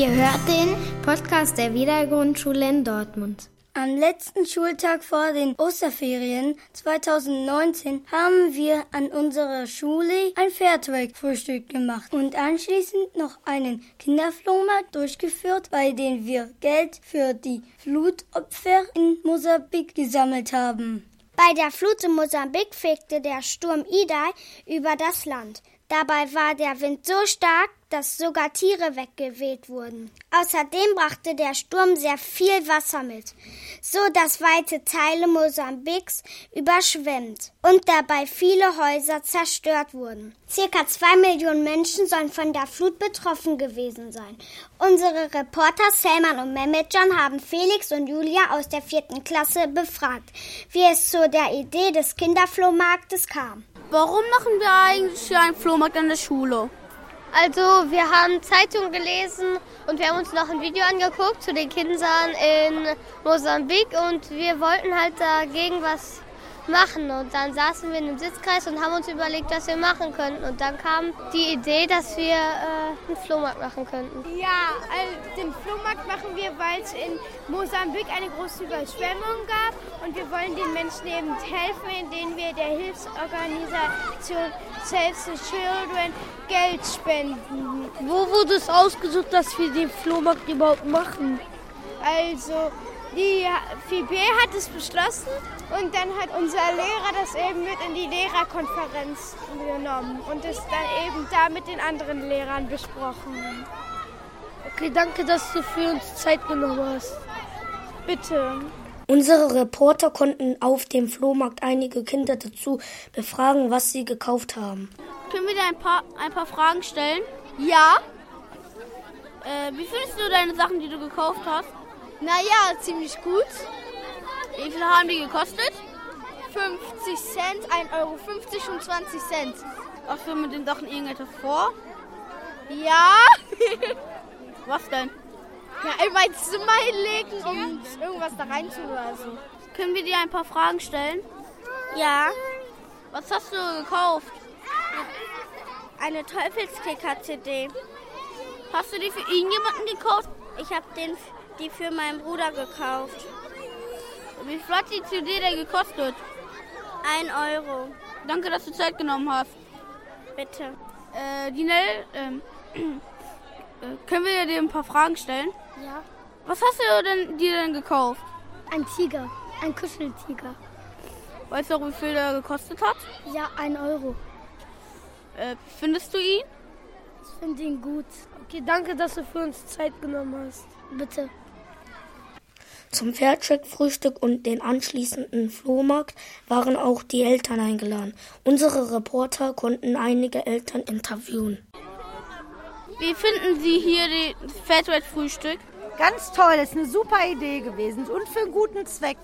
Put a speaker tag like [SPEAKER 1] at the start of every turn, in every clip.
[SPEAKER 1] Ihr hört den Podcast der Wiedergrundschule in Dortmund.
[SPEAKER 2] Am letzten Schultag vor den Osterferien 2019 haben wir an unserer Schule ein Fairtrade-Frühstück gemacht und anschließend noch einen Kinderflohmarkt durchgeführt, bei dem wir Geld für die Flutopfer in Mosambik gesammelt haben.
[SPEAKER 3] Bei der Flut in Mosambik fegte der Sturm Idai über das Land. Dabei war der Wind so stark, dass sogar Tiere weggeweht wurden. Außerdem brachte der Sturm sehr viel Wasser mit, so dass weite Teile Mosambiks überschwemmt und dabei viele Häuser zerstört wurden. Circa zwei Millionen Menschen sollen von der Flut betroffen gewesen sein. Unsere Reporter Selman und Mehmetjan haben Felix und Julia aus der vierten Klasse befragt, wie es zu der Idee des Kinderflohmarktes kam.
[SPEAKER 4] Warum machen wir eigentlich einen Flohmarkt an der Schule?
[SPEAKER 5] Also wir haben Zeitungen gelesen und wir haben uns noch ein Video angeguckt zu den Kindern in Mosambik und wir wollten halt dagegen was machen. Und dann saßen wir in einem Sitzkreis und haben uns überlegt, was wir machen könnten. Und dann kam die Idee, dass wir äh, einen Flohmarkt machen könnten.
[SPEAKER 6] Ja, also den Flohmarkt machen wir, weil es in Mosambik eine große Überschwemmung gab. Und wir wollen den Menschen eben helfen, indem wir der Hilfsorganisation Save the Children Geld spenden.
[SPEAKER 4] Wo wurde es ausgesucht, dass wir den Flohmarkt überhaupt machen?
[SPEAKER 6] Also die FIB hat es beschlossen und dann hat unser Lehrer das eben mit in die Lehrerkonferenz genommen und es dann eben da mit den anderen Lehrern besprochen.
[SPEAKER 4] Okay, danke, dass du für uns Zeit genommen hast.
[SPEAKER 6] Bitte.
[SPEAKER 2] Unsere Reporter konnten auf dem Flohmarkt einige Kinder dazu befragen, was sie gekauft haben.
[SPEAKER 4] Können wir dir ein paar, ein paar Fragen stellen?
[SPEAKER 6] Ja.
[SPEAKER 4] Äh, wie findest du deine Sachen, die du gekauft hast?
[SPEAKER 6] Naja, ziemlich gut.
[SPEAKER 4] Wie viel haben die gekostet?
[SPEAKER 6] 50 Cent, 1,50 Euro und 20 Cent.
[SPEAKER 4] Hast du mit den Sachen irgendetwas vor?
[SPEAKER 6] Ja.
[SPEAKER 4] Was denn?
[SPEAKER 6] Ja, in mein Zimmer hinlegen und irgendwas da rein tun oder so.
[SPEAKER 4] Können wir dir ein paar Fragen stellen?
[SPEAKER 6] Ja.
[SPEAKER 4] Was hast du gekauft?
[SPEAKER 6] Eine Teufelskicker-CD.
[SPEAKER 4] Hast du die für irgendjemanden gekauft?
[SPEAKER 6] Ich habe die für meinen Bruder gekauft.
[SPEAKER 4] Wie viel hat die CD denn gekostet?
[SPEAKER 6] Ein Euro.
[SPEAKER 4] Danke, dass du Zeit genommen hast.
[SPEAKER 6] Bitte.
[SPEAKER 4] Äh, Dinel, ähm, äh, können wir dir ein paar Fragen stellen?
[SPEAKER 5] Ja.
[SPEAKER 4] Was hast du denn, dir denn gekauft?
[SPEAKER 5] Ein Tiger, ein Kuscheltiger.
[SPEAKER 4] Weißt du auch, wie viel der gekostet hat?
[SPEAKER 5] Ja, ein Euro.
[SPEAKER 4] Äh, findest du ihn?
[SPEAKER 5] Ich finde ihn gut.
[SPEAKER 4] Okay, danke, dass du für uns Zeit genommen hast.
[SPEAKER 5] Bitte.
[SPEAKER 2] Zum Fairtrade-Frühstück und den anschließenden Flohmarkt waren auch die Eltern eingeladen. Unsere Reporter konnten einige Eltern interviewen.
[SPEAKER 4] Wie finden Sie hier das Fairtrade-Frühstück?
[SPEAKER 7] Ganz toll, ist eine super Idee gewesen und für einen guten Zweck.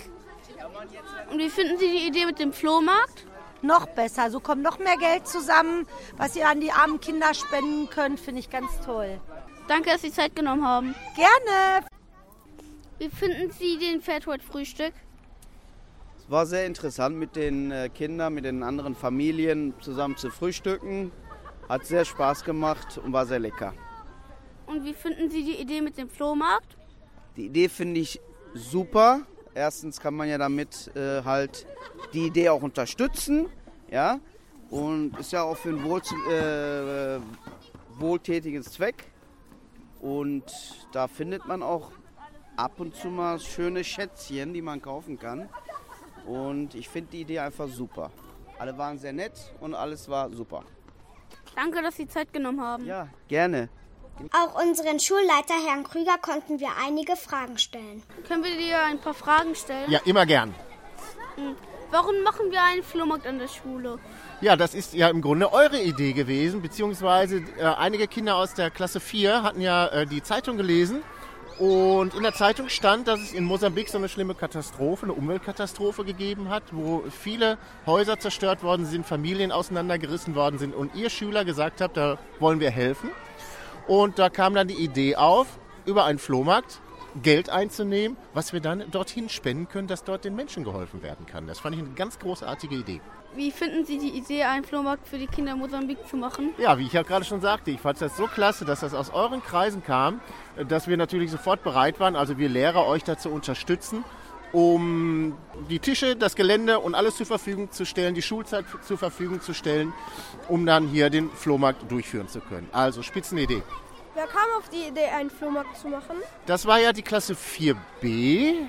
[SPEAKER 4] Und wie finden Sie die Idee mit dem Flohmarkt?
[SPEAKER 7] Noch besser, so kommt noch mehr Geld zusammen, was ihr an die armen Kinder spenden könnt, finde ich ganz toll.
[SPEAKER 4] Danke, dass Sie Zeit genommen haben.
[SPEAKER 7] Gerne.
[SPEAKER 4] Wie finden Sie den Fairtrade-Frühstück?
[SPEAKER 8] Es war sehr interessant mit den äh, Kindern, mit den anderen Familien zusammen zu frühstücken. Hat sehr Spaß gemacht und war sehr lecker.
[SPEAKER 4] Und wie finden Sie die Idee mit dem Flohmarkt?
[SPEAKER 8] Die Idee finde ich super. Erstens kann man ja damit äh, halt die Idee auch unterstützen, ja, und ist ja auch für einen wohl, äh, wohltätigen Zweck. Und da findet man auch ab und zu mal schöne Schätzchen, die man kaufen kann. Und ich finde die Idee einfach super. Alle waren sehr nett und alles war super.
[SPEAKER 4] Danke, dass Sie Zeit genommen haben.
[SPEAKER 8] Ja, gerne.
[SPEAKER 3] Auch unseren Schulleiter Herrn Krüger konnten wir einige Fragen stellen.
[SPEAKER 4] Können wir dir ein paar Fragen stellen?
[SPEAKER 9] Ja, immer gern.
[SPEAKER 4] Warum machen wir einen Flohmarkt an der Schule?
[SPEAKER 9] Ja, das ist ja im Grunde eure Idee gewesen, beziehungsweise äh, einige Kinder aus der Klasse 4 hatten ja äh, die Zeitung gelesen und in der Zeitung stand, dass es in Mosambik so eine schlimme Katastrophe, eine Umweltkatastrophe gegeben hat, wo viele Häuser zerstört worden sind, Familien auseinandergerissen worden sind und ihr Schüler gesagt habt, da wollen wir helfen. Und da kam dann die Idee auf, über einen Flohmarkt Geld einzunehmen, was wir dann dorthin spenden können, dass dort den Menschen geholfen werden kann. Das fand ich eine ganz großartige Idee.
[SPEAKER 4] Wie finden Sie die Idee, einen Flohmarkt für die Kinder in Mosambik zu machen?
[SPEAKER 9] Ja, wie ich ja gerade schon sagte, ich fand das so klasse, dass das aus euren Kreisen kam, dass wir natürlich sofort bereit waren, also wir Lehrer euch dazu unterstützen, um die Tische, das Gelände und alles zur Verfügung zu stellen, die Schulzeit zur Verfügung zu stellen, um dann hier den Flohmarkt durchführen zu können. Also Spitzenidee.
[SPEAKER 6] Wer kam auf die Idee, einen Flohmarkt zu machen?
[SPEAKER 9] Das war ja die Klasse 4b,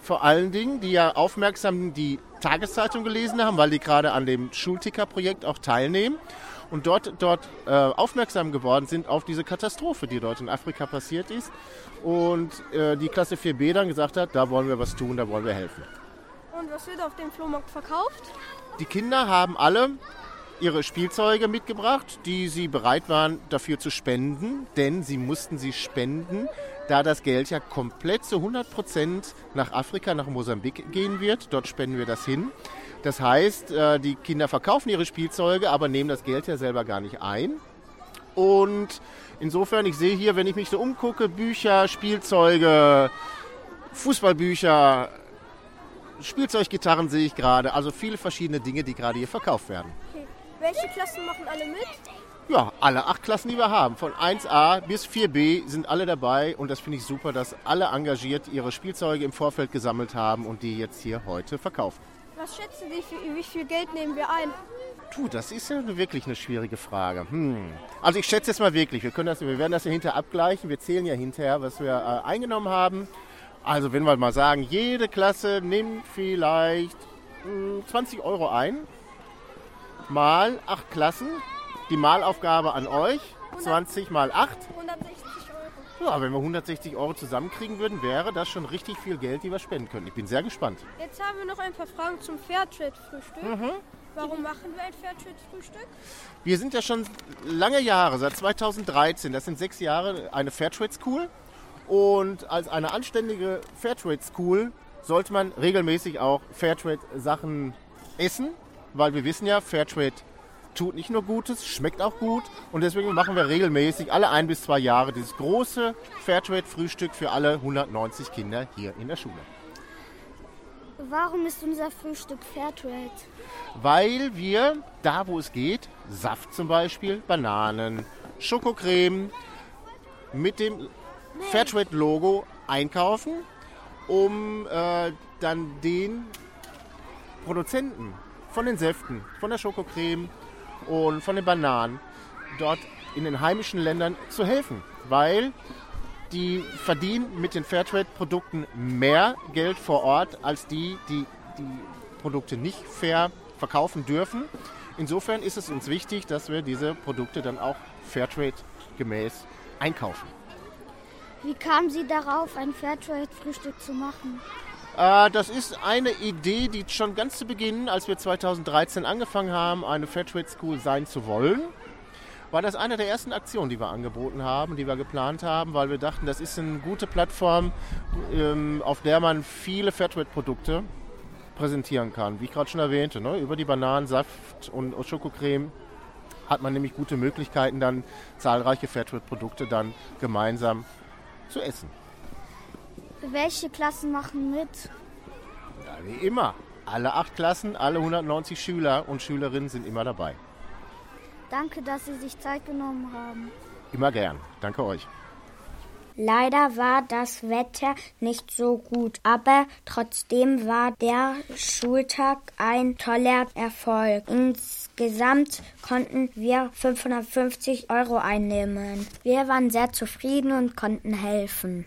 [SPEAKER 9] vor allen Dingen, die ja aufmerksam die Tageszeitung gelesen haben, weil die gerade an dem Schulticker-Projekt auch teilnehmen und dort, dort äh, aufmerksam geworden sind auf diese Katastrophe, die dort in Afrika passiert ist. Und äh, die Klasse 4b dann gesagt hat, da wollen wir was tun, da wollen wir helfen.
[SPEAKER 6] Und was wird auf dem Flohmarkt verkauft?
[SPEAKER 9] Die Kinder haben alle ihre Spielzeuge mitgebracht, die sie bereit waren dafür zu spenden, denn sie mussten sie spenden, da das Geld ja komplett zu 100 Prozent nach Afrika, nach Mosambik gehen wird. Dort spenden wir das hin. Das heißt, äh, die Kinder verkaufen ihre Spielzeuge, aber nehmen das Geld ja selber gar nicht ein. Und insofern, ich sehe hier, wenn ich mich so umgucke, Bücher, Spielzeuge, Fußballbücher, Spielzeuggitarren sehe ich gerade. Also viele verschiedene Dinge, die gerade hier verkauft werden.
[SPEAKER 6] Welche Klassen machen alle mit?
[SPEAKER 9] Ja, alle acht Klassen, die wir haben. Von 1a bis 4b sind alle dabei. Und das finde ich super, dass alle engagiert ihre Spielzeuge im Vorfeld gesammelt haben und die jetzt hier heute verkaufen.
[SPEAKER 6] Was schätzen Sie, wie viel Geld nehmen wir ein?
[SPEAKER 9] Tu, das ist ja wirklich eine schwierige Frage. Hm. Also ich schätze jetzt mal wirklich, wir, können das, wir werden das ja hinterher abgleichen. Wir zählen ja hinterher, was wir äh, eingenommen haben. Also wenn wir mal sagen, jede Klasse nimmt vielleicht mh, 20 Euro ein, mal acht Klassen. Die Malaufgabe an euch, 20 mal 8.
[SPEAKER 6] 160 Euro.
[SPEAKER 9] Ja, wenn wir 160 Euro zusammenkriegen würden, wäre das schon richtig viel Geld, die wir spenden können. Ich bin sehr gespannt.
[SPEAKER 6] Jetzt haben wir noch ein paar Fragen zum Fairtrade-Frühstück.
[SPEAKER 9] Mhm.
[SPEAKER 6] Warum machen wir ein Fairtrade-Frühstück?
[SPEAKER 9] Wir sind ja schon lange Jahre, seit 2013, das sind sechs Jahre, eine Fairtrade School. Und als eine anständige Fairtrade School sollte man regelmäßig auch Fairtrade Sachen essen, weil wir wissen ja, Fairtrade tut nicht nur Gutes, schmeckt auch gut. Und deswegen machen wir regelmäßig alle ein bis zwei Jahre dieses große Fairtrade-Frühstück für alle 190 Kinder hier in der Schule.
[SPEAKER 3] Warum ist unser Frühstück Fairtrade?
[SPEAKER 9] Weil wir da, wo es geht, Saft zum Beispiel, Bananen, Schokocreme mit dem Fairtrade-Logo einkaufen, um äh, dann den Produzenten von den Säften, von der Schokocreme und von den Bananen dort in den heimischen Ländern zu helfen, weil die verdienen mit den Fairtrade-Produkten mehr Geld vor Ort als die, die die Produkte nicht fair verkaufen dürfen. Insofern ist es uns wichtig, dass wir diese Produkte dann auch Fairtrade gemäß einkaufen.
[SPEAKER 3] Wie kamen Sie darauf, ein Fairtrade-Frühstück zu machen?
[SPEAKER 9] Äh, das ist eine Idee, die schon ganz zu Beginn, als wir 2013 angefangen haben, eine Fairtrade School sein zu wollen, war das eine der ersten Aktionen, die wir angeboten haben, die wir geplant haben, weil wir dachten, das ist eine gute Plattform, ähm, auf der man viele Fairtrade-Produkte präsentieren kann. Wie ich gerade schon erwähnte, ne? über die Bananen, Saft und Schokocreme hat man nämlich gute Möglichkeiten, dann zahlreiche Fairtrade-Produkte dann gemeinsam zu essen.
[SPEAKER 3] Welche Klassen machen mit?
[SPEAKER 9] Ja, wie immer. Alle acht Klassen, alle 190 Schüler und Schülerinnen sind immer dabei.
[SPEAKER 3] Danke, dass Sie sich Zeit genommen haben.
[SPEAKER 9] Immer gern. Danke euch.
[SPEAKER 1] Leider war das Wetter nicht so gut, aber trotzdem war der Schultag ein toller Erfolg. Insgesamt konnten wir 550 Euro einnehmen. Wir waren sehr zufrieden und konnten helfen.